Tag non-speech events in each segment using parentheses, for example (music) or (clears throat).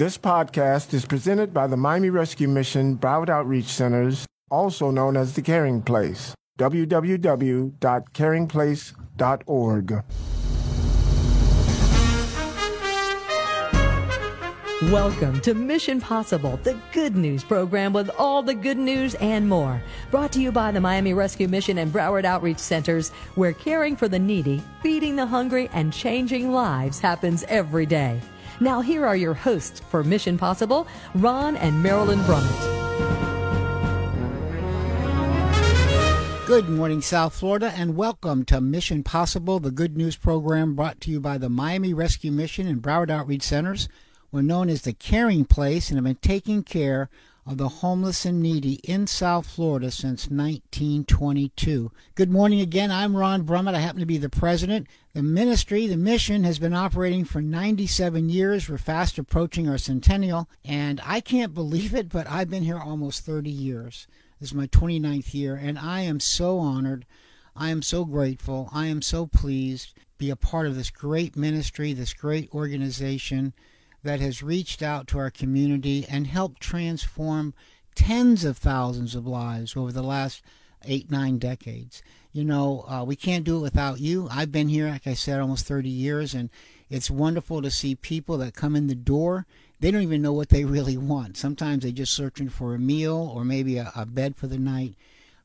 This podcast is presented by the Miami Rescue Mission Broward Outreach Centers, also known as The Caring Place. www.caringplace.org. Welcome to Mission Possible, the good news program with all the good news and more. Brought to you by the Miami Rescue Mission and Broward Outreach Centers, where caring for the needy, feeding the hungry, and changing lives happens every day. Now, here are your hosts for Mission Possible, Ron and Marilyn Brummitt. Good morning, South Florida, and welcome to Mission Possible, the good news program brought to you by the Miami Rescue Mission and Broward Outreach Centers. We're known as the Caring Place and have been taking care of the homeless and needy in South Florida since 1922. Good morning again. I'm Ron Brummitt. I happen to be the president. The ministry, the mission, has been operating for 97 years. We're fast approaching our centennial, and I can't believe it, but I've been here almost 30 years. This is my 29th year, and I am so honored. I am so grateful. I am so pleased to be a part of this great ministry, this great organization that has reached out to our community and helped transform tens of thousands of lives over the last eight, nine decades. You know, uh, we can't do it without you. I've been here, like I said, almost 30 years, and it's wonderful to see people that come in the door. They don't even know what they really want. Sometimes they're just searching for a meal or maybe a, a bed for the night,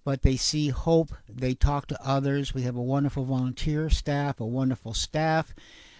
but they see hope. They talk to others. We have a wonderful volunteer staff, a wonderful staff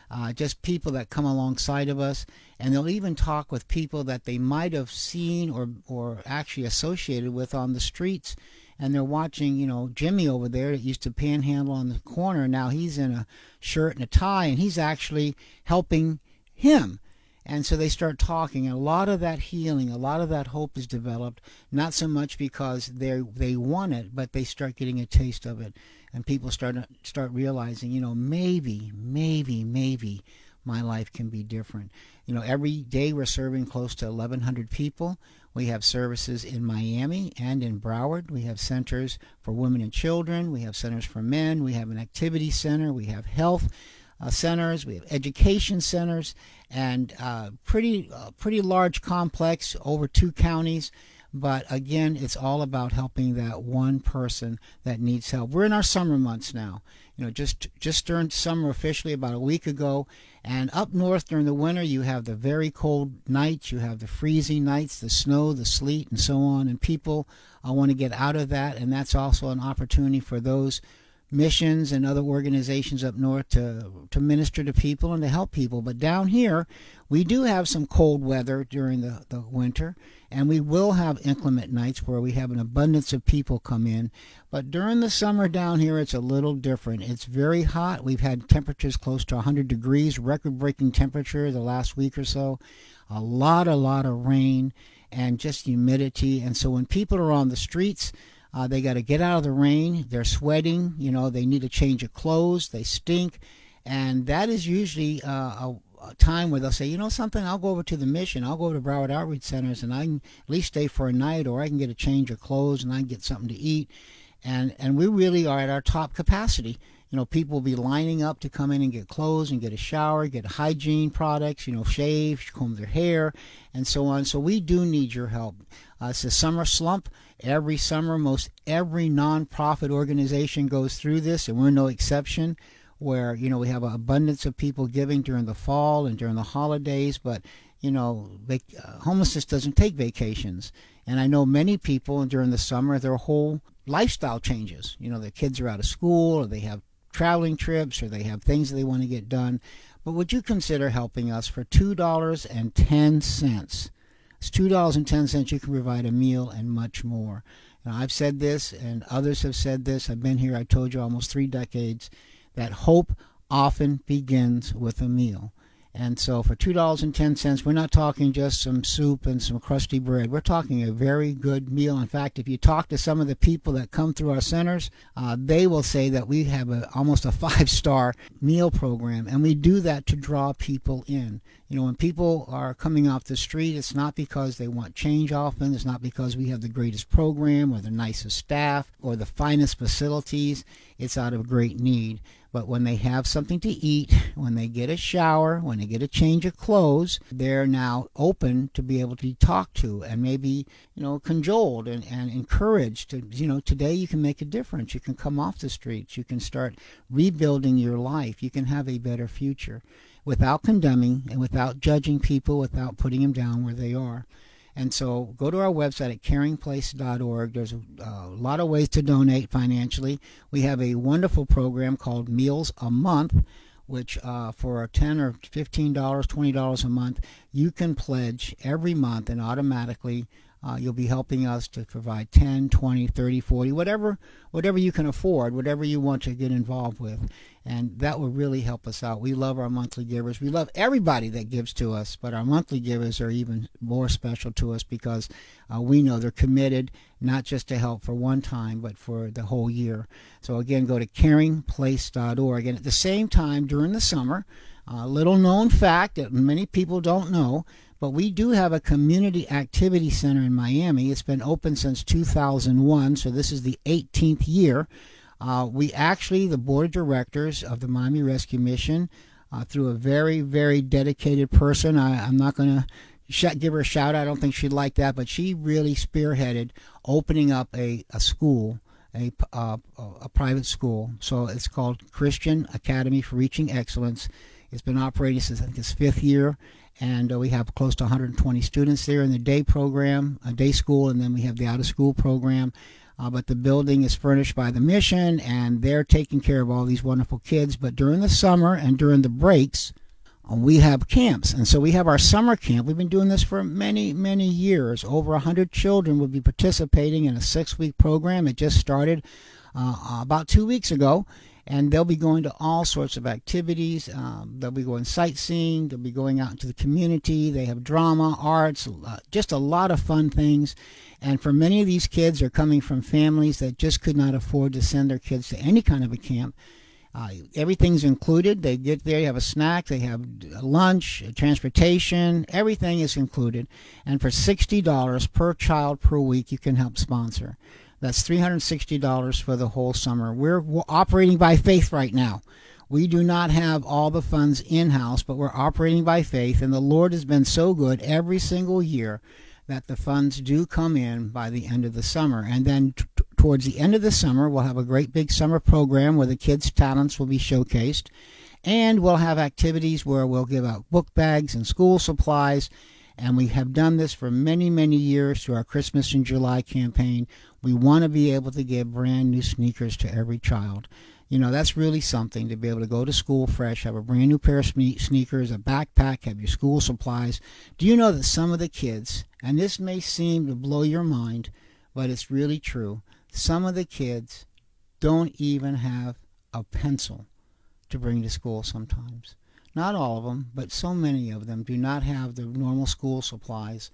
uh, just people that come alongside of us, and they'll even talk with people that they might have seen or or actually associated with on the streets. And they're watching, you know, Jimmy over there that used to panhandle on the corner. Now he's in a shirt and a tie, and he's actually helping him. And so they start talking. A lot of that healing, a lot of that hope is developed, not so much because they they want it, but they start getting a taste of it and people start start realizing, you know, maybe, maybe, maybe my life can be different. You know, every day we're serving close to 1,100 people. We have services in Miami and in Broward. We have centers for women and children. We have centers for men. We have an activity center. We have health uh, centers. We have education centers, and uh, pretty uh, pretty large complex over two counties. But again, it's all about helping that one person that needs help. We're in our summer months now. You know, just just during summer officially about a week ago, and up north during the winter, you have the very cold nights, you have the freezing nights, the snow, the sleet, and so on. And people uh, want to get out of that, and that's also an opportunity for those missions and other organizations up north to to minister to people and to help people. But down here, we do have some cold weather during the, the winter, and we will have inclement nights where we have an abundance of people come in. But during the summer down here, it's a little different. It's very hot. We've had temperatures close to 100 degrees, record breaking temperature the last week or so. A lot, a lot of rain and just humidity. And so when people are on the streets, uh, they got to get out of the rain. They're sweating. You know, they need a change of clothes. They stink. And that is usually uh, a, a, time where they'll say, you know something, I'll go over to the mission. I'll go to Broward Outreach Centers and I can at least stay for a night or I can get a change of clothes and I can get something to eat. And, and we really are at our top capacity. You know, people will be lining up to come in and get clothes and get a shower, get hygiene products, you know, shave, comb their hair, and so on. So we do need your help. Uh, it's a summer slump. Every summer, most every nonprofit organization goes through this, and we're no exception. Where you know we have an abundance of people giving during the fall and during the holidays, but you know, vac- uh, homelessness doesn't take vacations. And I know many people during the summer, their whole lifestyle changes. You know, their kids are out of school, or they have traveling trips, or they have things that they want to get done. But would you consider helping us for two dollars and ten cents? It's two dollars and ten cents. You can provide a meal and much more. Now, I've said this, and others have said this. I've been here. I told you almost three decades that hope often begins with a meal. And so for $2.10, we're not talking just some soup and some crusty bread. We're talking a very good meal. In fact, if you talk to some of the people that come through our centers, uh, they will say that we have a, almost a (laughs) five star meal program. And we do that to draw people in. You know, when people are coming off the street, it's not because they want change often. It's not because we have the greatest program or the nicest staff or the finest facilities. It's out of great need. But when they have something to eat, (laughs) when they get a shower, when they get a change of clothes, they're now open to be able to be talked to and maybe, you know, cajoled and, and encouraged to, you know, today you can make a difference. You can come off the streets. You can start rebuilding your life. You can have a better future without condemning and without judging people, without putting them down where they are. And so go to our website at caringplace.org. There's a, a, lot of ways to donate financially. We have a wonderful program called Meals a Month, which uh, for 10 or $15, $20 a month, you can pledge every month and automatically uh, you'll be helping us to provide 10, 20, 30, 40, whatever, whatever you can afford, whatever you want to get involved with. And that will really help us out. We love our monthly givers. We love everybody that gives to us, but our monthly givers are even more special to us because uh, we know they're committed not just to help for one time, but for the whole year. So again, go to caringplace.org. And at the same time, during the summer, a little known fact that many people don't know but we do have a community activity center in Miami. It's been open since 2001, so this is the 18th year. Uh, we actually, the board of directors of the Miami Rescue Mission, uh, through a very, very dedicated person, I, am not going to sh- give her a shout out. I don't think she'd like that, but she really spearheaded opening up a, a school, a, uh, a private school. So it's called Christian Academy for Reaching Excellence. It's been operating since I think its fifth year, and uh, we have close to 120 students there in the day program, a day school, and then we have the out of school program. Uh, but the building is furnished by the mission, and they're taking care of all these wonderful kids. But during the summer and during the breaks, uh, we have camps. And so we have our summer camp. We've been doing this for many, many years. Over 100 children will be participating in a six week program. It just started uh, about two weeks ago and they'll be going to all sorts of activities. Um, they'll be going sightseeing. They'll be going out into the community. They have drama, arts, uh, just a lot of fun things. And for many of these kids, are coming from families that just could not afford to send their kids to any kind of a camp. Uh, everything's included. They get there, you have a snack, they have lunch, transportation, everything is included. And for $60 per child per week, you can help sponsor. That's $360 for the whole summer. We're, operating by faith right now. We do not have all the funds in house, but we're operating by faith, and the Lord has been so good every single year that the funds do come in by the end of the summer. And then t- towards the end of the summer, we'll have a great big summer program where the kids' talents will be showcased. And we'll have activities where we'll give out book bags and school supplies and we have done this for many, many years through our Christmas in July campaign. We want to be able to give brand new sneakers to every child. You know, that's really something to be able to go to school fresh, have a brand new pair of sneakers, a backpack, have your school supplies. Do you know that some of the kids, and this may seem to blow your mind, but it's really true, some of the kids don't even have a pencil to bring to school sometimes. Not all of them, but so many of them do not have the normal school supplies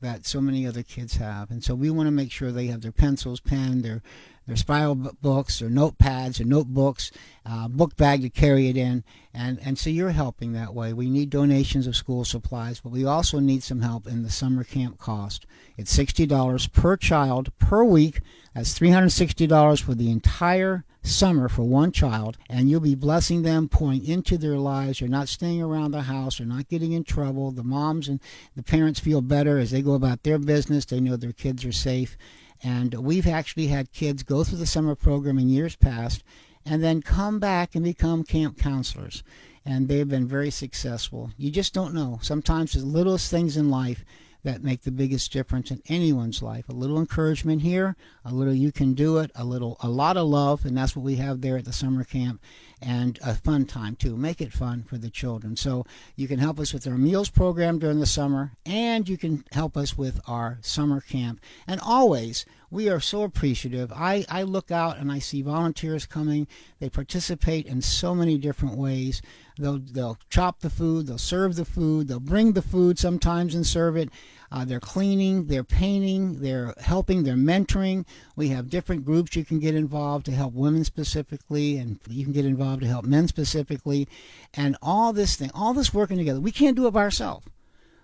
that so many other kids have. And so we want to make sure they have their pencils, pen, their their spiral books, their notepads, their notebooks, uh, book bag to carry it in, and and so you're helping that way. We need donations of school supplies, but we also need some help in the summer camp cost. It's sixty dollars per child per week. That's three hundred sixty dollars for the entire summer for one child, and you'll be blessing them, pouring into their lives. You're not staying around the house. They're not getting in trouble. The moms and the parents feel better as they go about their business. They know their kids are safe. And we've actually had kids go through the summer program in years past and then come back and become camp counselors. And they've been very successful. You just don't know. Sometimes the littlest things in life that make the biggest difference in anyone's life. A little encouragement here, a little you can do it, a little a lot of love, and that's what we have there at the summer camp and a fun time too. Make it fun for the children. So you can help us with our meals program during the summer and you can help us with our summer camp. And always we are so appreciative. I, I look out and I see volunteers coming. They participate in so many different ways. They'll, they'll chop the food, they'll serve the food, they'll bring the food sometimes and serve it. Uh, they're cleaning, they're painting, they're helping, they're mentoring. We have different groups you can get involved to help women specifically, and you can get involved to help men specifically. And all this thing, all this working together, we can't do it by ourselves.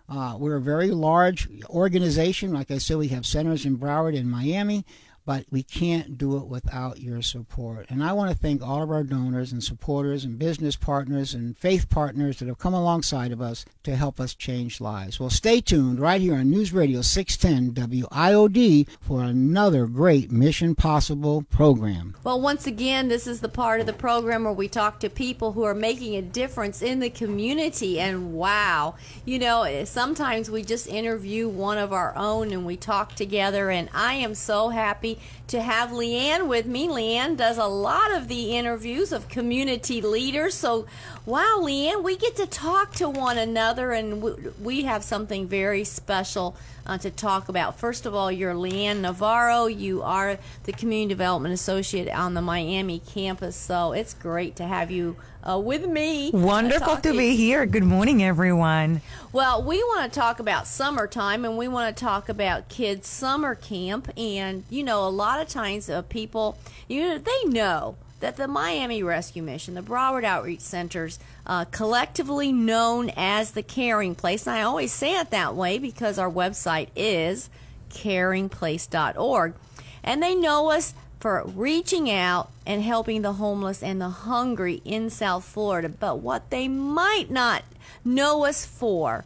Uh, we're a very large organization. Like I said, we have centers in Broward and Miami but we can't do it without your support. And I want to thank all of our donors and supporters and business partners and faith partners that have come alongside of us to help us change lives. Well, stay tuned right here on News Radio 610 WIOD for another great Mission Possible program. Well, once again, this is the part of the program where we talk to people who are making a difference in the community. And wow, you know, eh, sometimes we just interview one of our own and we talk together. And I am so happy to have Lian with me. Lian does a lot of the interviews of community leaders. So, wow, Lian, we get to talk to one another, and we have something very special uh, to talk about. First of all, you're Lian Navarro. You are the Community Development Associate on the Miami campus. So, it's great to have you uh, with me. Wonderful to be here. Good morning, everyone. Well, we want to talk about summertime and we want to talk about kids' summer camp. And, you know, a lot of times uh, people, you know, they know that the Miami Rescue Mission, the Broward Outreach Centers, uh, collectively known as the Caring Place, and I always say it that way because our website is caringplace.org. And they know us for reaching out and helping the homeless and the hungry in South Florida. But what they might not know us for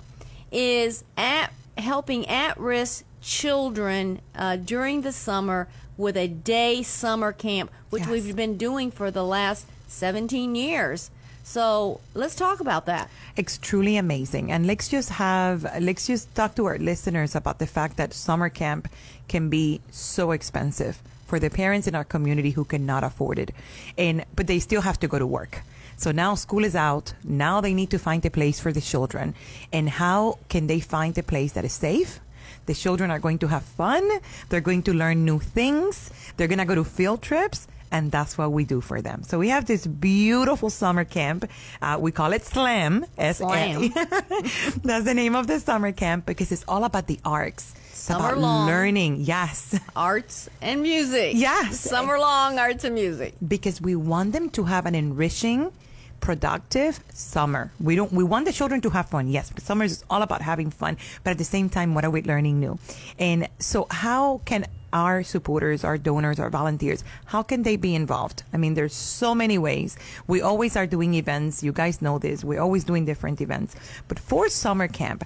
is at helping at-risk children uh, during the summer with a day summer camp, which yes. we've been doing for the last 17 years. So let's talk about that. It's truly amazing. And let's just have, let's just talk to our listeners about the fact that summer camp can be so expensive for the parents in our community who cannot afford it. And, but they still have to go to work. So now school is out. Now they need to find a place for the children. And how can they find a place that is safe? The children are going to have fun. They're going to learn new things. They're going to go to field trips and that's what we do for them. So we have this beautiful summer camp. Uh, we call it SLAM. S-Slam. (laughs) that's the name of the summer camp because it's all about the arts. Summer about long. learning. Yes. Arts and music. Yes. Summer long arts and music. Because we want them to have an enriching, productive summer. We don't we want the children to have fun. Yes, but summer is all about having fun, but at the same time what are we learning new? And so how can our supporters, our donors, our volunteers, how can they be involved? I mean, there's so many ways. We always are doing events. You guys know this. We're always doing different events. But for summer camp,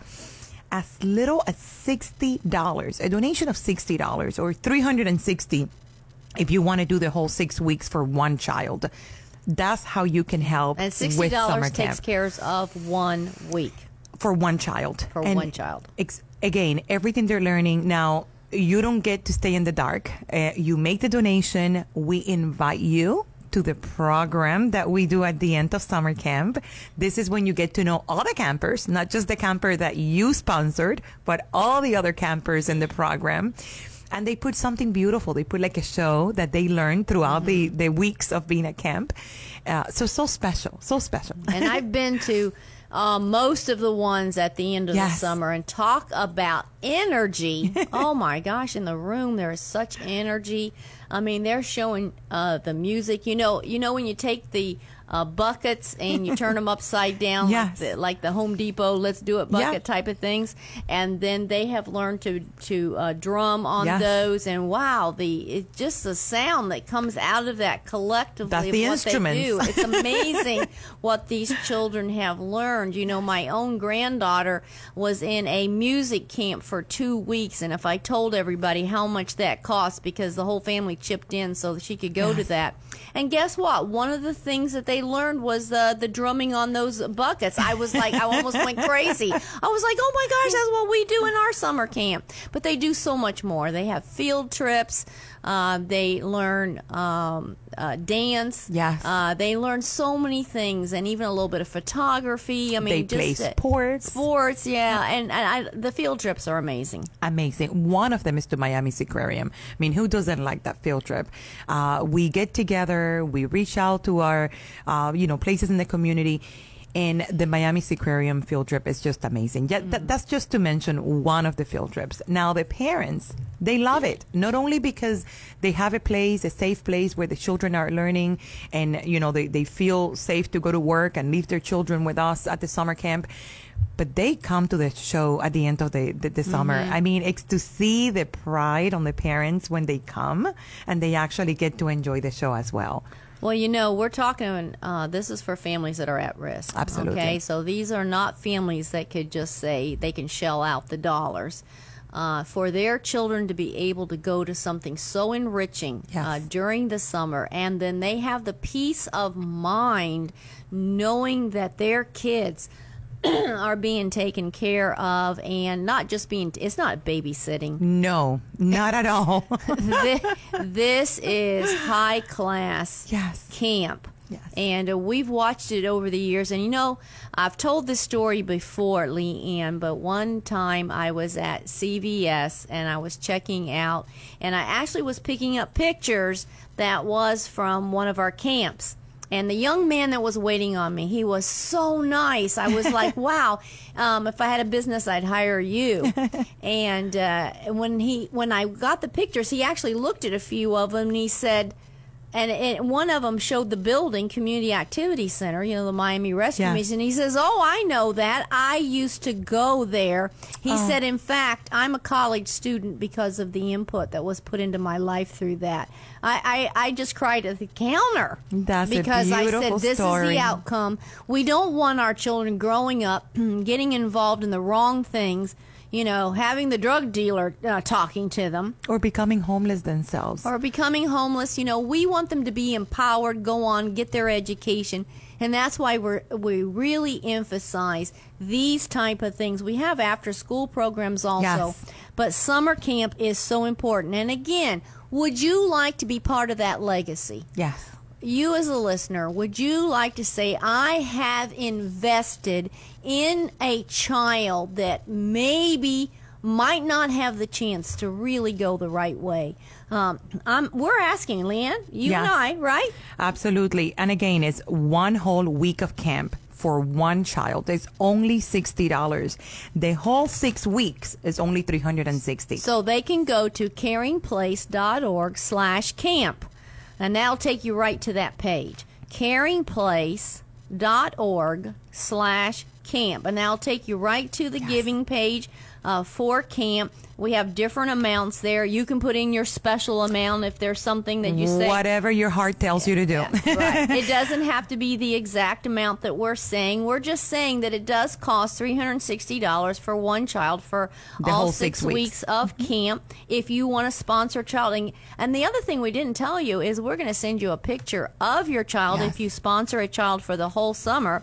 as little as $60, a donation of $60 or 360 if you want to do the whole six weeks for one child. That's how you can help. And $60 takes camp. care of one week. For one child. For and one child. Ex- again, everything they're learning. Now, you don't get to stay in the dark. Uh, you make the donation. We invite you to the program that we do at the end of summer camp. This is when you get to know all the campers, not just the camper that you sponsored, but all the other campers in the program and they put something beautiful. They put like a show that they learned throughout mm-hmm. the, the weeks of being at camp. Uh, so, so special, so special. And (laughs) I've been to uh, most of the ones at the end of yes. the summer and talk about energy. (laughs) oh my gosh, in the room there is such energy. I mean, they're showing uh, the music. You know, you know when you take the uh, buckets and you turn them upside down yes. like, the, like the Home Depot let's do it bucket yep. type of things and then they have learned to to uh, drum on yes. those and wow the it's just the sound that comes out of that collectively That's the what instruments. they do it's (laughs) amazing what these children have learned you know my own granddaughter was in a music camp for two weeks and if I told everybody how much that cost because the whole family chipped in so that she could go yes. to that and guess what one of the things that they they learned was the the drumming on those buckets. I was like, I almost went crazy. I was like, oh my gosh, that's what we do in our summer camp. But they do so much more. They have field trips. Uh, they learn um, uh, dance. Yes. Uh, they learn so many things, and even a little bit of photography. I mean, they play sports. Sports, yeah. And, and I, the field trips are amazing. Amazing. One of them is to Miami Seaquarium. I mean, who doesn't like that field trip? Uh, we get together. We reach out to our, uh, you know, places in the community And the Miami Seaquarium field trip is just amazing. Yeah, that, mm. that's just to mention one of the field trips. Now, the parents, they love it. Not only because they have a place, a safe place where the children are learning and, you know, they, they feel safe to go to work and leave their children with us at the summer camp but they come to the show at the end of the, the, the summer. Mm-hmm. I mean, it's to see the pride on the parents when they come and they actually get to enjoy the show as well. Well, you know, we're talking, uh, this is for families that are at risk. Absolutely. Okay, so these are not families that could just say they can shell out the dollars. Uh, for their children to be able to go to something so enriching uh, during the summer, and then they have the peace of mind knowing that their kids (clears throat) are being taken care of and not just being, it's not babysitting. No, not at all. (laughs) Thi- this is high class Yes. camp. Yes. And uh, we've watched it over the years. And you know, I've told this story before, Lian, but one time I was at CVS and I was checking out, and I actually was picking up pictures that was from one of our camps. And the young man that was waiting on me, he was so nice. I was like, (laughs) wow, um, if I had a business, I'd hire you. (laughs) and uh, when he, when I got the pictures, he actually looked at a few of them and he said, and, and one of them showed the building, Community Activity Center, you know, the Miami Rescue. Mission. He says, "Oh, I know that. I used to go there." He oh. said, "In fact, I'm a college student because of the input that was put into my life through that." I, I, I just cried at the counter That's a because I said, "This is the outcome. We don't want our children growing up (clears throat) getting involved in the wrong things." You know, having the drug dealer uh, talking to them, or becoming homeless themselves. or becoming homeless. You know, we want them to be empowered, go on, get their education, and that's why we're we really emphasize these type of things. We have after school programs also, Yes. but summer camp is so important. And again, would you like to be part of that legacy? yes. You as a listener, would you like to say, I have invested in a child that maybe might not have the chance to really go the right way? Um, I'm, we're asking, Lian, you and I, right? Absolutely. And again, it's one whole week of camp for one child. It's only $60. The whole six weeks is only 360 So they can go to caringplace.org slash camp. And that'll take you right to that page. caringplace.org slash camp. And that'll take you right to the giving page uh, for camp. We have different amounts there. You can put in your special amount if there's something that you say. Whatever your heart tells you to do. right. (laughs) It doesn't have to be the exact amount that we're saying. We're just saying that it does cost $360 for one child for The all six, six weeks. of camp if you want to sponsor a child. And, and the other thing we didn't tell you is we're going to send you a picture of your child Yes. if you sponsor a child for the whole summer.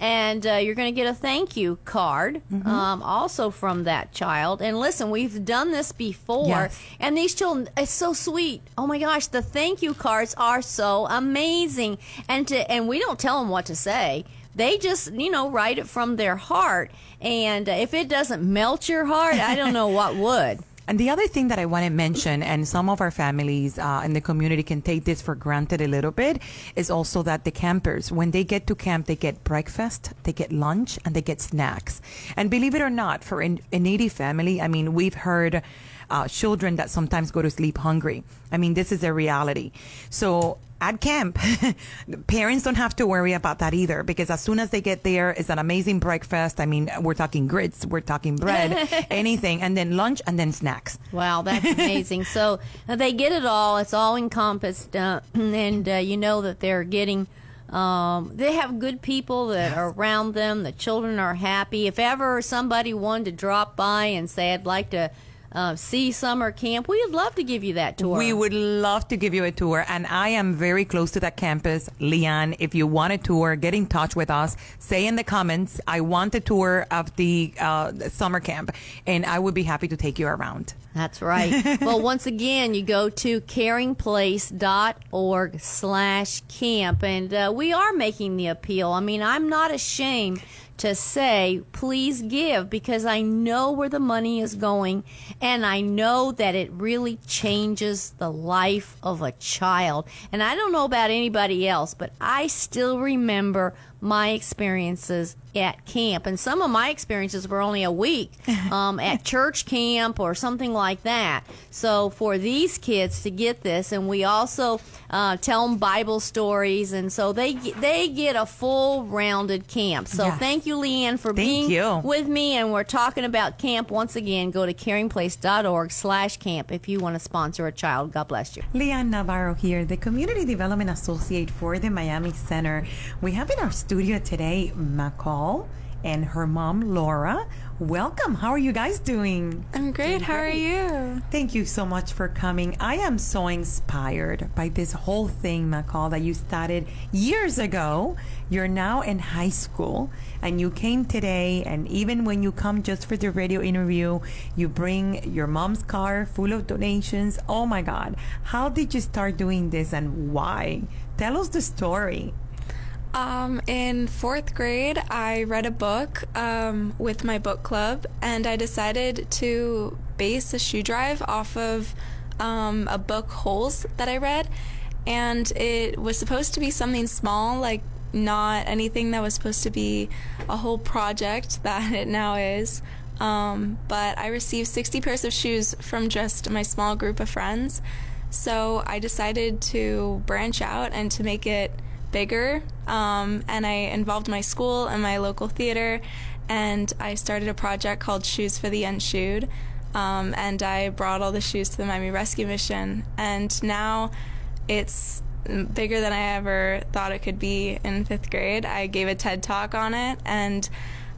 And uh, you're going to get a thank you card Mm-hmm. um, also from that child. And listen, we've done this before. Yes. And these children, it's so sweet. Oh my gosh, the thank you cards are so amazing. And to and we don't tell them what to say. They just, you know, write it from their heart. And if it doesn't melt your heart, I don't know what would. (laughs) And the other thing that I want to mention, and some of our families uh, in the community can take this for granted a little bit, is also that the campers, when they get to camp, they get breakfast, they get lunch, and they get snacks. And believe it or not, for an, a needy family, I mean, we've heard uh, children that sometimes go to sleep hungry. I mean, this is a reality. So at camp, (laughs) parents don't have to worry about that either because as soon as they get there, it's an amazing breakfast. I mean, we're talking grits, we're talking bread, (laughs) anything, and then lunch and then snacks. Wow, that's amazing. so uh, they get it all. It's all encompassed, uh, (clears throat) and uh, you know that they're getting. Um, they have good people that are around them. The children are happy. If ever somebody wanted to drop by and say, "I'd like to uh, see summer camp," we'd love to give you that tour. We would love to give you a tour, and I am very close to that campus. Lian, if you want a tour, get in touch with us. Say in the comments, I want a tour of the uh, summer camp, and I would be happy to take you around. That's right. (laughs) well, once again, you go to caringplace.org slash camp. And uh, we are making the appeal. I mean, I'm not ashamed to say, please give because I know where the money is going and I know that it really changes the life of a child. And I don't know about anybody else, but I still remember my experiences at camp. And some of my experiences were only a week (laughs) um, at church camp or something like that. So for these kids to get this, and we also uh, tell them Bible stories, and so they they get a full rounded camp. So Yes. thank you, Lian, for Thank being you. with me. And we're talking about camp once again. Go to caringplace.org slash camp if you want to sponsor a child. God bless you. Lian Navarro here, the Community Development Associate for the Miami Center. We have in our studio today McCall and her mom Laura. Welcome. How are you guys doing? I'm great. How are you? Thank you so much for coming. I am so inspired by this whole thing, McCall, that you started years ago. You're now in high school and you came today. And even when you come just for the radio interview, you bring your mom's car full of donations. Oh my God. How did you start doing this and why? Tell us the story. Um, in fourth grade, I read a book um, with my book club, and I decided to base a shoe drive off of um, a book Holes that I read. And it was supposed to be something small, like not anything that was supposed to be a whole project (laughs) that it now is. Um, but I received 60 pairs of shoes from just my small group of friends. So I decided to branch out and to make it bigger. Um, and I involved my school and my local theater. And I started a project called Shoes for the Unshoed. Um, and I brought all the shoes to the Miami Rescue Mission. And now it's bigger than I ever thought it could be in fifth grade. I gave a TED talk on it, and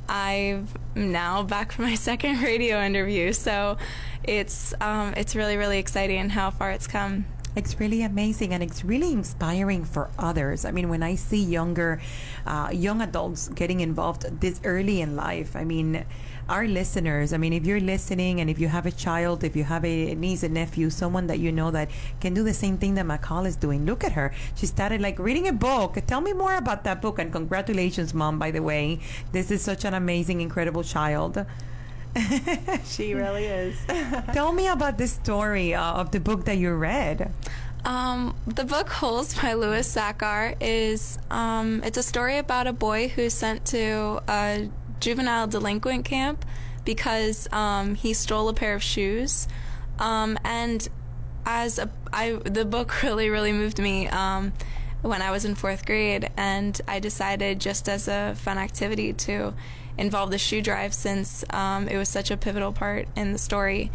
I'm now back for my (laughs) second radio interview. So it's um, it's really really exciting how far it's come. It's really amazing and it's really inspiring for others. I mean, when I see younger, uh, young adults getting involved this early in life, I mean, our listeners, I mean, if you're listening and if you have a child, if you have a niece, a nephew, someone that you know that can do the same thing that McCall is doing, look at her. She started like reading a book. Tell me more about that book. And congratulations, mom, by the way. This is such an amazing, incredible child. (laughs) She really is. (laughs) Tell me about the story uh, of the book that you read. Um, the book Holes by Louis Sachar is um, it's a story about a boy who's sent to a juvenile delinquent camp because um, he stole a pair of shoes. Um, and as a, I, the book (laughs) really, really moved me um, when I was in fourth grade, and I decided just as a fun activity to involve the shoe drive since um, it was such a pivotal part in the story.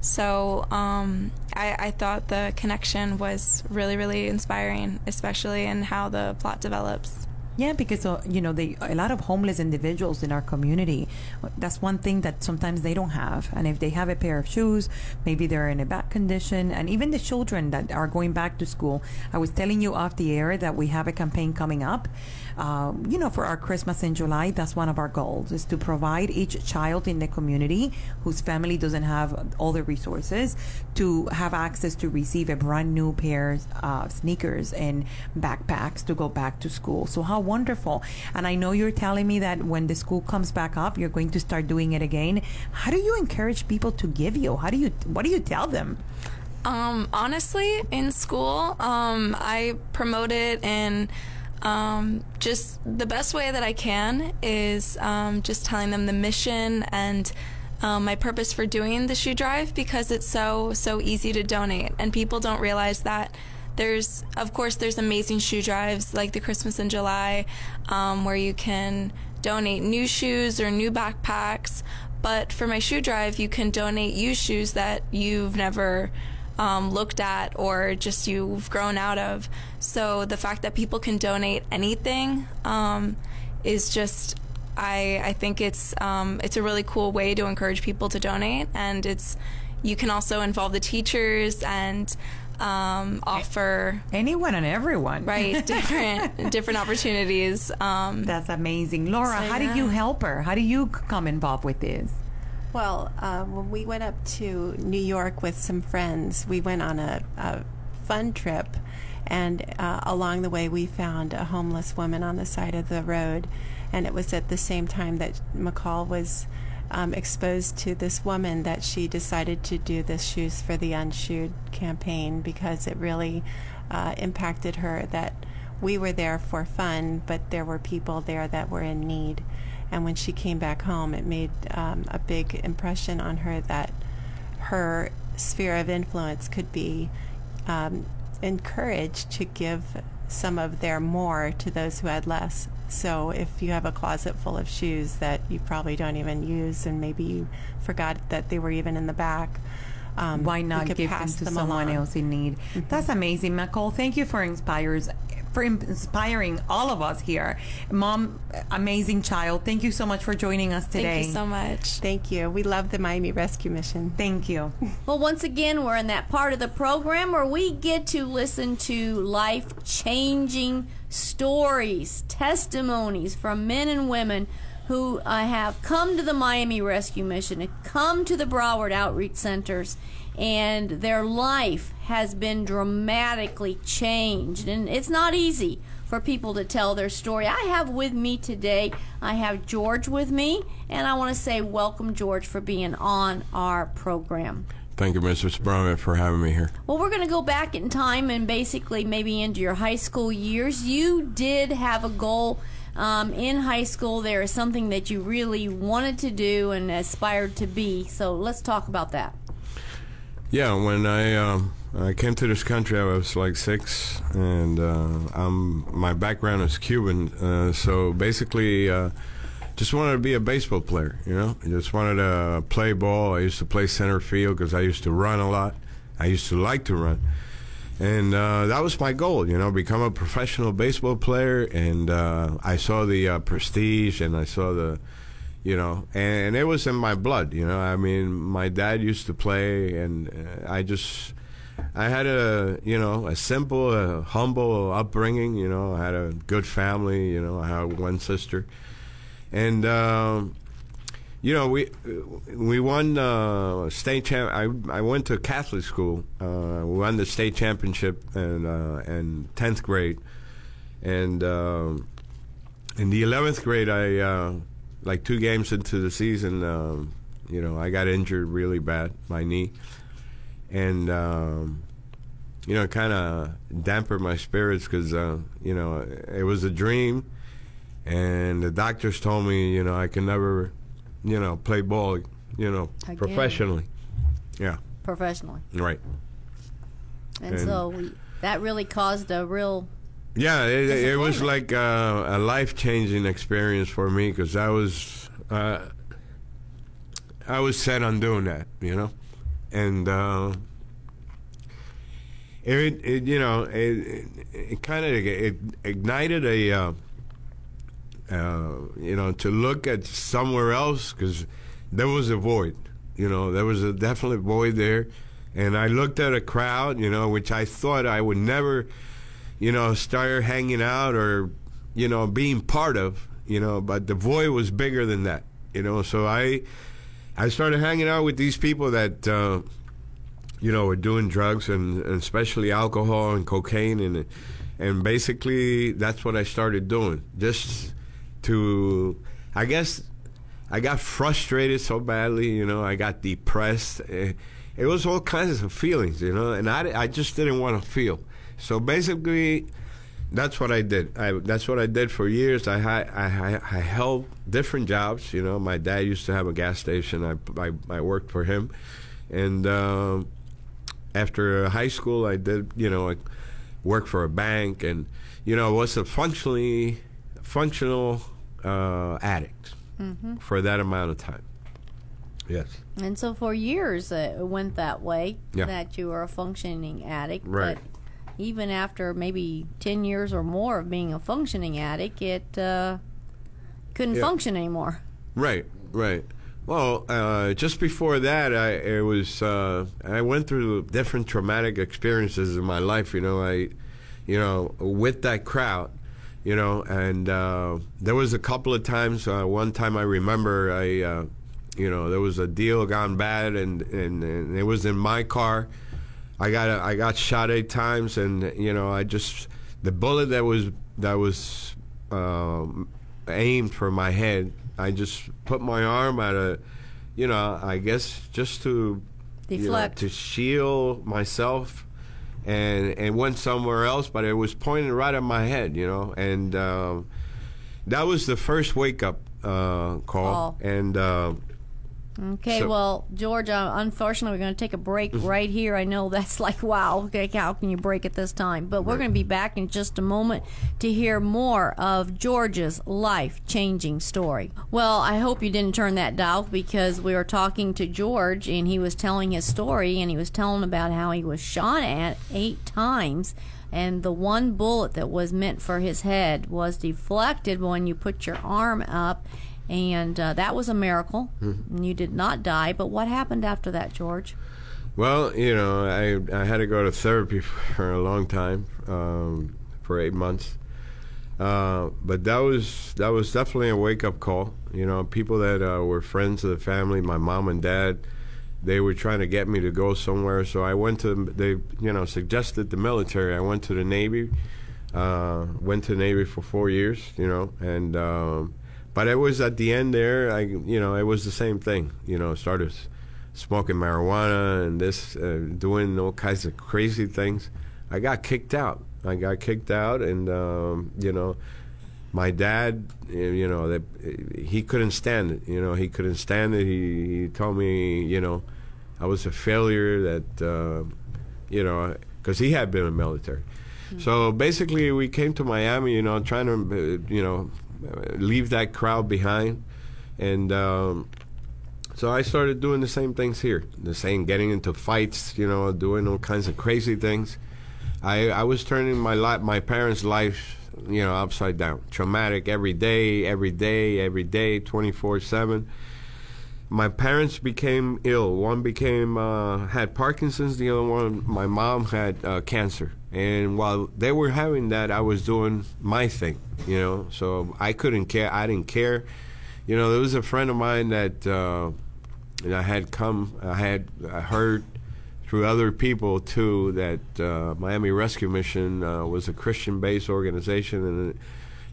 So um, I, I thought the connection was really, really inspiring, especially in how the plot develops. Yeah, because uh, you know, they a lot of homeless individuals in our community. That's one thing that sometimes they don't have, and if they have a pair of shoes, maybe they're in a bad condition. And even the children that are going back to school. I was telling you off the air that we have a campaign coming up. Uh, you know, for our Christmas in July, that's one of our goals is to provide each child in the community whose family doesn't have all the resources to have access to receive a brand new pair of sneakers and backpacks to go back to school. So how wonderful! And I know you're telling me that when the school comes back up, you're going to start doing it again. How do you encourage people to give you? How do you? What do you tell them? Um, honestly, in school, um, I promote it in um, just the best way that I can is um, just telling them the mission and um, my purpose for doing the shoe drive because it's so so easy to donate. And people don't realize that there's of course there's amazing shoe drives like the Christmas in July um, where you can donate new shoes or new backpacks. But for my shoe drive you can donate used shoes that you've never um, looked at or just you've grown out of. So the fact that people can donate anything um, is just. I, I think it's um, it's a really cool way to encourage people to donate, and it's you can also involve the teachers and um, offer Anyone and everyone, right (laughs) different different opportunities. Um, That's amazing, Laura. So, how do you help her? How do you come involved with this? Well, uh, when we went up to New York with some friends, we went on a, a fun trip, and uh, along the way, we found a homeless woman on the side of the road, and it was at the same time that McCall was um, exposed to this woman that she decided to do this Shoes for the Unshoed campaign because it really uh, impacted her that we were there for fun, but there were people there that were in need. And when she came back home, it made um, a big impression on her that her sphere of influence could be um, encouraged to give some of their more to those who had less. So if you have a closet full of shoes that you probably don't even use, and maybe you forgot that they were even in the back, um, Why not give them to them someone along. else in need? That's amazing, Nicole. Thank you for inspires for inspiring all of us here. Mom, amazing child. Thank you so much for joining us today. Thank you so much. Thank you. We love the Miami Rescue Mission. Thank you. (laughs) Well, once again, we're in that part of the program where we get to listen to life changing stories, testimonies from men and women who uh, have come to the Miami Rescue Mission, and come to the Broward Outreach Centers, and their life has been dramatically changed. And it's not easy for people to tell their story. I have with me today, I have George with me, and I want to say welcome, George, for being on our program. Thank you, Mrs. Brown, for having me here. Well, we're going to go back in time and basically maybe into your high school years. You did have a goal um, in high school. There is something that you really wanted to do and aspired to be. So let's talk about that. Yeah, when I um, I came to this country, I was like six, and uh, I'm my background is Cuban, uh, so basically, uh, just wanted to be a baseball player. You know, I just wanted to play ball. I used to play center field because I used to run a lot. I used to like to run, and uh, that was my goal. You know, become a professional baseball player. And uh, I saw the uh, prestige, and I saw the you know, and it was in my blood, you know. I mean, my dad used to play, and uh, I just, I had a, you know, a simple, uh, humble upbringing, you know. I had a good family, you know. I had one sister, and um, you know, we we won uh, state champ. I I went to Catholic school. Uh, we won the state championship in uh, in tenth grade, and um, in the eleventh grade, I. Like two games into the season, um, you know, I got injured really bad, my knee, and um, you know, it kind of dampened my spirits because uh, you know it was a dream, and the doctors told me, you know, I can never, you know, play ball, you know, Again. professionally. Yeah, Professionally. right. And, And- so we, that really caused a real Yeah, it, it was like uh, a life changing experience for me because I was uh, I was set on doing that, you know, and uh, it, it you know it it, it kind of it ignited a uh, uh, you know to look at somewhere else because there was a void, you know, there was a definite void there, and I looked at a crowd, you know, which I thought I would never you know, start hanging out or, you know, being part of, you know, but the void was bigger than that, you know. So I, I started hanging out with these people that, uh, you know, were doing drugs and, and especially alcohol and cocaine and, and basically that's what I started doing, just to, I guess, I got frustrated so badly, you know, I got depressed. Eh, It was all kinds of feelings, you know, and I, I just didn't want to feel. So basically, that's what I did. I, that's what I did for years. I, had- I, I, I held different jobs. You know, my dad used to have a gas station. I, I, I worked for him, and um, after high school, I did. You know, I worked for a bank, and you know, was a functionally functional uh, addict for that amount of time. Yes. And so for years uh, it went that way Yeah. that you were a functioning addict. Right. But even after maybe 10 years or more of being a functioning addict, it uh, couldn't Yeah. function anymore. Right, right. Well, uh, just before that, I it was uh, I went through different traumatic experiences in my life. You know, I, you know, with that crowd, you know, and uh, there was a couple of times. Uh, one time I remember, I, uh, you know, there was a deal gone bad, and, and and it was in my car. I got I got shot eight times, and you know, I just the bullet that was that was um, aimed for my head. I just put my arm at a, you know, I guess just to you know, Deflect. to shield myself, and and went somewhere else, but it was pointed right at my head, you know, and um, that was the first wake up uh, call, Call. and. Uh, Okay, So- well, George, uh, unfortunately, we're going to take a break right here. I know that's (laughs) like, wow, okay, how can you break at this time? But we're going to be back in just a moment to hear more of George's life changing story. Well, I hope you didn't turn that dial because we were talking to George and he was telling his story and he was telling about how he was shot at eight times. And the one bullet that was meant for his head was deflected when you put your arm up and uh, that was a miracle. And You did not die, but what happened after that, George? Well, you know, I I had to go to therapy (laughs) for a long time, um, for eight months. Uh, but that was that was definitely a wake up call. You know, people that uh, were friends of the family, my mom and dad, they were trying to get me to go somewhere. So I went to they you know suggested the military. I went to the Navy. Uh, went to the Navy for four years. You know, and um, but it was at the end there. I you know it was the same thing. You know, started smoking marijuana and this, uh, doing all kinds of crazy things. I got kicked out. I got kicked out, and um, you know, my dad, you know, that he couldn't stand it. You know, he couldn't stand it. He, he told me, you know, I was a failure. That uh, you know, because he had been in the military. So basically, we came to Miami, you know, trying to, uh, you know, leave that crowd behind, and. Um, so I started doing the same things here, the same, getting into fights, you know, doing all kinds of crazy things. I I was turning my life, my parents' life, you know, upside down. Traumatic every day, every day, every day, twenty four seven. My parents became ill. One became uh, had Parkinson's. The other one, my mom had uh, cancer. And while they were having that, I was doing my thing, you know. So I couldn't care. I didn't care. You know, there was a friend of mine that uh, and I had come, I had I heard through other people too that uh, Miami Rescue Mission uh, was a Christian-based organization, and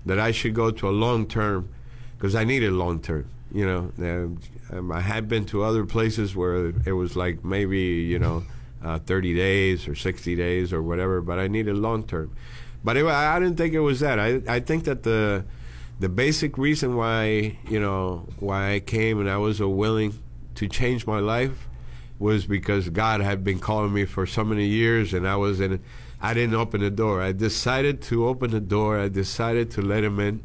that I should go to a long term because I needed long term. You know, um, I had been to other places where it was like maybe you know uh, 30 days or 60 days or whatever, but I needed long term. But it, I didn't think it was that. I I think that the the basic reason why you know why I came and I was so willing to change my life was because God had been calling me for so many years, and I was in. I didn't open the door. I decided to open the door. I decided to let him in.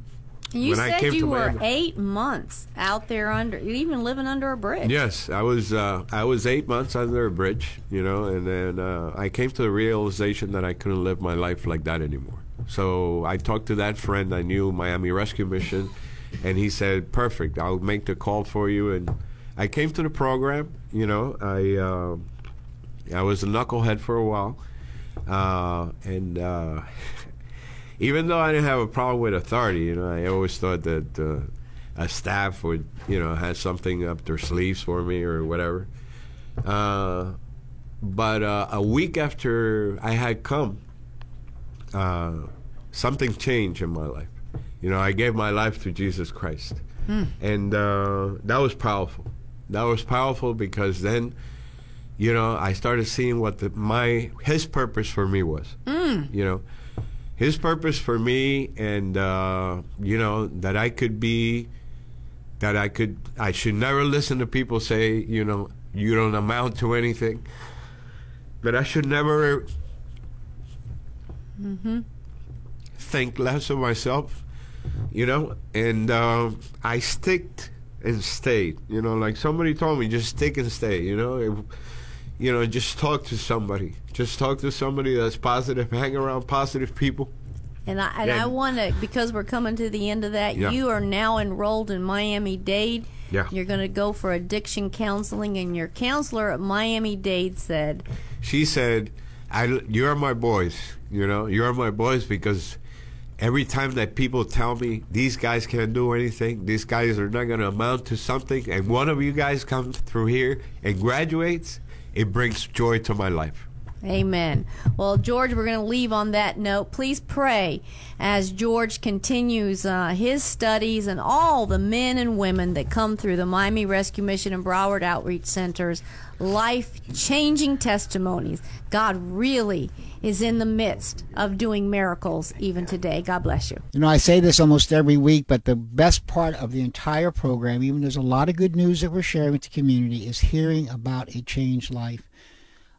You When said you were Miami- eight months out there under, you even living under a bridge. Yes, I was. Uh, I was eight months under a bridge, you know, and then uh, I came to the realization that I couldn't live my life like that anymore. So I talked to that friend I knew, Miami Rescue Mission, and he said, "Perfect, I'll make the call for you." And I came to the program. You know, I uh, I was a knucklehead for a while, uh, and uh, (laughs) even though I didn't have a problem with authority, you know, I always thought that uh, a staff would, you know, have something up their sleeves for me or whatever. Uh, but uh, a week after I had come, uh, something changed in my life. You know, I gave my life to Jesus Christ, and uh, that was powerful. That was powerful because then, you know, I started seeing what the, my His purpose for me was. You know, His purpose for me, and uh, you know that I could be, that I could, I should never listen to people say, you know, you don't amount to anything. That I should never mm-hmm. think less of myself, you know, and um, I sticked and stayed. You know, like somebody told me, just stick and stay. You know, If- you know, just talk to somebody. Just talk to somebody that's positive. Hang around positive people. And I and Yeah. I want to because we're coming to the end of that. Yeah. You are now enrolled in Miami Dade. Yeah. You're going to go for addiction counseling, and your counselor at Miami Dade said, She said, "I, you're my boys. You know, you're my boys because." Every time that people tell me these guys can't do anything, these guys are not going to amount to something, and one of you guys comes through here and graduates, it brings joy to my life. Amen. Well, George, we're going to leave on that note. Please pray as George continues uh, his studies and all the men and women that come through the Miami Rescue Mission and Broward Outreach Centers life changing testimonies. God really is in the midst of doing miracles even today. God bless you. You know, I say this almost every week, but the best part of the entire program, even there's a lot of good news that we're sharing with the community, is hearing about a changed life.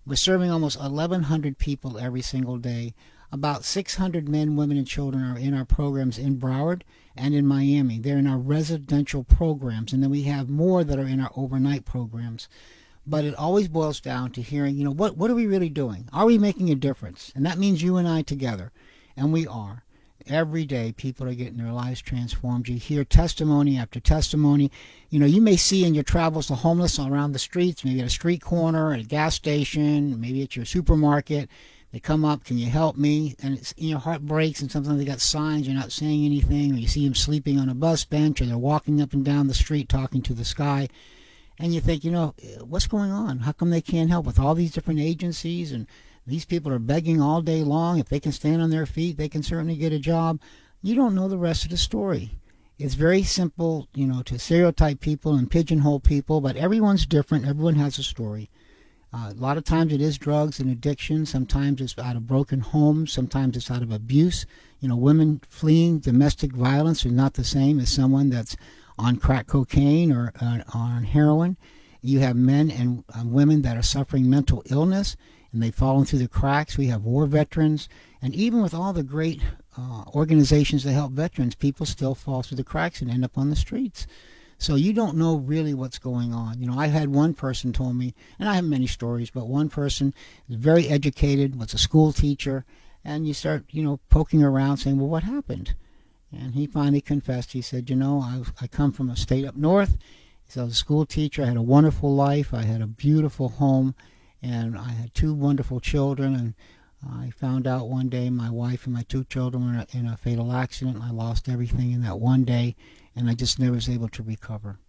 We're serving almost 1,100 people every single day. About 600 men, women, and children are in our programs in Broward and in Miami. They're in our residential programs, and then we have more that are in our overnight programs. But it always boils down to hearing, you know, what, what are we really doing? Are we making a difference? And that means you and I together. And we are every day people are getting their lives transformed. You hear testimony after testimony. You know, you may see in your travels the homeless around the streets, maybe at a street corner, at a gas station, maybe at your supermarket. They come up, can you help me? And it's, your heart breaks, and sometimes they got signs, you're not saying anything, or you see them sleeping on a bus bench, or they're walking up and down the street talking to the sky. And you think, you know, what's going on? How come they can't help with all these different agencies and these people are begging all day long. If they can stand on their feet, they can certainly get a job. You don't know the rest of the story. It's very simple, you know, to stereotype people and pigeonhole people, but everyone's different. Everyone has a story. Uh, a lot of times it is drugs and addiction. Sometimes it's out of broken homes. Sometimes it's out of abuse. You know, women fleeing domestic violence are not the same as someone that's on crack cocaine or uh, on heroin. You have men and uh, women that are suffering mental illness and they've fallen through the cracks. We have war veterans, and even with all the great uh, organizations that help veterans, people still fall through the cracks and end up on the streets. So you don't know really what's going on. You know, I had one person told me, and I have many stories, but one person is very educated, was a school teacher, and you start, you know, poking around saying, well, what happened? And he finally confessed. He said, you know, I, I come from a state up north. Said, I was a school teacher. I had a wonderful life. I had a beautiful home and I had two wonderful children. And I found out one day my wife and my two children were in a fatal accident. And I lost everything in that one day, and I just never was able to recover.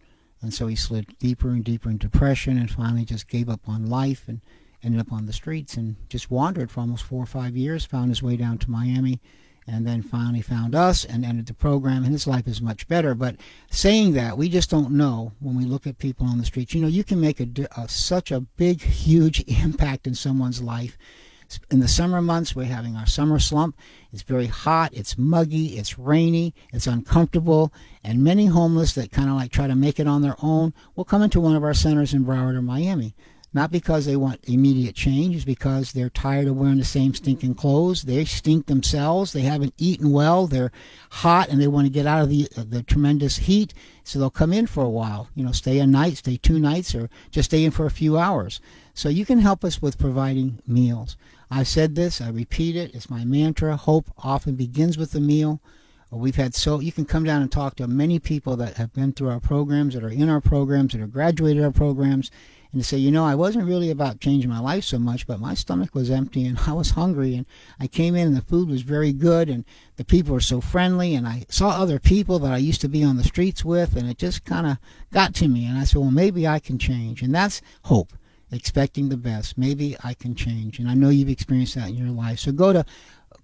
And so he slid deeper and deeper in depression, and finally just gave up on life and ended up on the streets and just wandered for almost four or five years. Found his way down to Miami and then finally found us and entered the program and his life is much better. But saying that we just don't know when we look at people on the streets. You know you can make a, a, such a big (laughs) huge (laughs) impact in someone's life. In the summer months we're having our summer slump. It's very hot it's muggy it's rainy it's uncomfortable and many homeless that kind of like try to make it on their own will come into one of our centers in broward or miami not because they want immediate change, it's because they're tired of wearing the same stinking clothes. They stink themselves. They haven't eaten well. They're hot and they want to get out of the uh, the tremendous heat. So they'll come in for a while. You know, stay a night, stay two nights, or just stay in for a few hours. So you can help us with providing meals. I've said this. I repeat it. It's my mantra. Hope often begins with a meal. We've had so you can come down and talk to many people that have been through our programs, that are in our programs, that have graduated our programs, and say, you know, I wasn't really about changing my life so much, but my stomach was empty and (laughs) I was hungry and I came in and the food was very good and the people were so friendly and I saw other people that I used to be on the streets with and it just kind of got to me and I said, well, maybe I can change. And that's hope, expecting the best. Maybe I can change. And I know you've experienced that in your life. So go to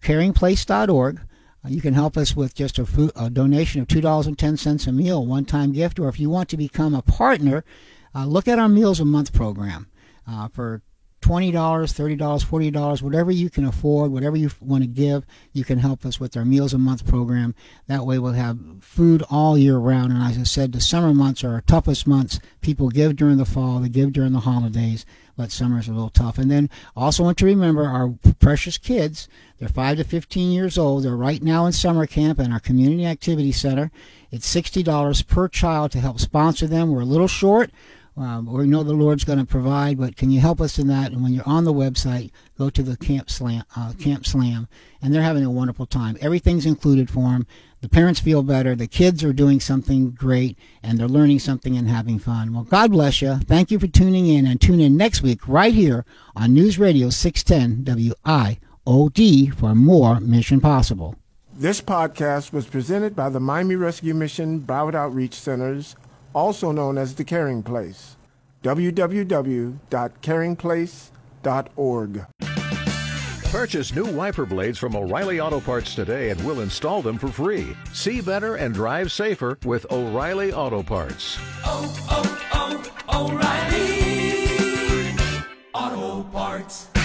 caringplace.org. Uh, you can help us with just a, food, a donation of $2.10 a meal, one time gift, or if you want to become a partner, uh, look at our Meals a Month program uh, for $20, $30, $40, whatever you can afford, whatever you want to give, you can help us with our Meals a Month program. That way we'll have food all year round. And as I said, the summer months are our toughest months. People give during the fall, they give during the holidays, but summer's a little tough. And then also want to remember our precious kids. They're 5 to 15 years old. They're right now in summer camp in our community activity center. It's $60 per child to help sponsor them. We're a little short. Um, we know the Lord's going to provide, but can you help us in that? And when you're on the website, go to the Camp Slam, uh, Camp Slam, and they're having a wonderful time. Everything's included for them. The parents feel better. The kids are doing something great, and they're learning something and having fun. Well, God bless you. Thank you for tuning in, and tune in next week right here on News Radio 610 WIOD for more Mission Possible. This podcast was presented by the Miami Rescue Mission Broward Outreach Centers also known as the Caring Place. www.caringplace.org. Purchase new wiper blades from O'Reilly Auto Parts today and we'll install them for free. See better and drive safer with O'Reilly Auto Parts. Oh, oh, oh, O'Reilly Auto Parts.